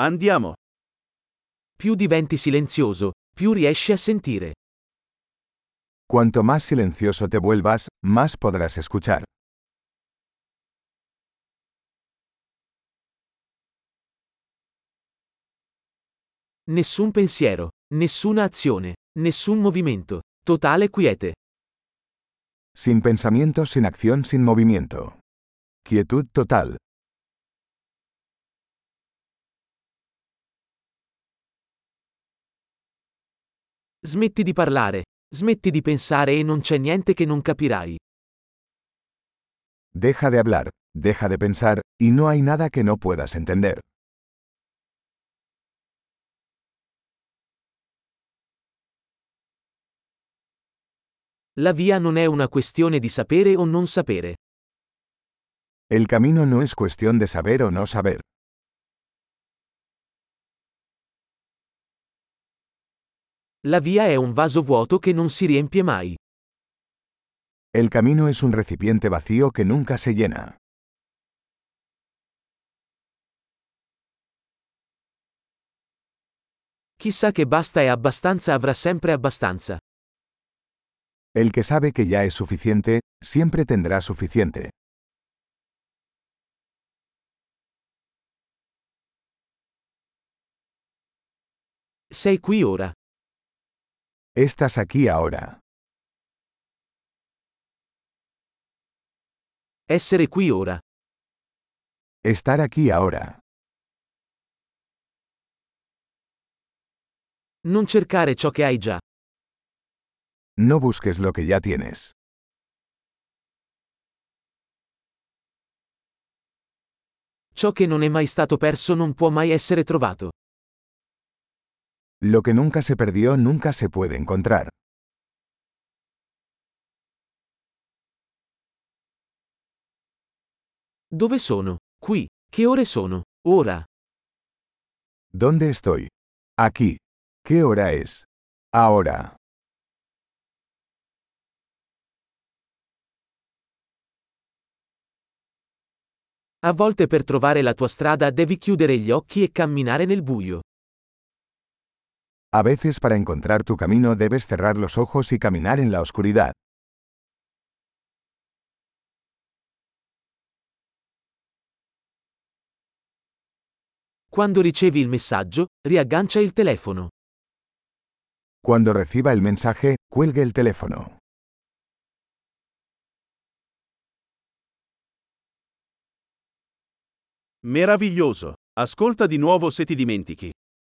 Andiamo. Più diventi silenzioso, più riesci a sentire. Cuanto más silencioso te vuelvas, más podrás escuchar. Nessun pensiero, nessuna azione, nessun movimento. Totale quiete. Sin pensamiento, sin acción, sin movimiento. Quietud total. Smetti di parlare, smetti di pensare e non c'è niente che non capirai. Deja de hablar, deja de pensar, y no hay nada que no puedas entender. La via non è una questione di sapere o non sapere. El camino no es cuestión de saber o no saber. La via è un vaso vuoto che non si riempie mai. El camino es un recipiente vacío que nunca se llena. Chi sa che basta e abbastanza avrà sempre abbastanza. El que sabe que ya es suficiente, siempre tendrá suficiente. Sei qui ora. Estás aquí ahora. Essere qui ora. Estar aquí ahora. Non cercare ciò che hai già. No busques lo que ya tienes. Ciò che non è mai stato perso non può mai essere trovato. Lo que nunca se perdió nunca se puede encontrar. Dove sono? Qui. Che ore sono? Ora. ¿Dónde estoy? Aquí. ¿Qué hora es? Ahora. A volte per trovare la tua strada devi chiudere gli occhi e camminare nel buio. A veces para encontrar tu camino debes cerrar los ojos y caminar en la oscuridad. Quando ricevi il messaggio, riaggancia il telefono. Cuando reciba el mensaje, cuelgue el teléfono. Meraviglioso. Ascolta di nuovo se ti dimentichi.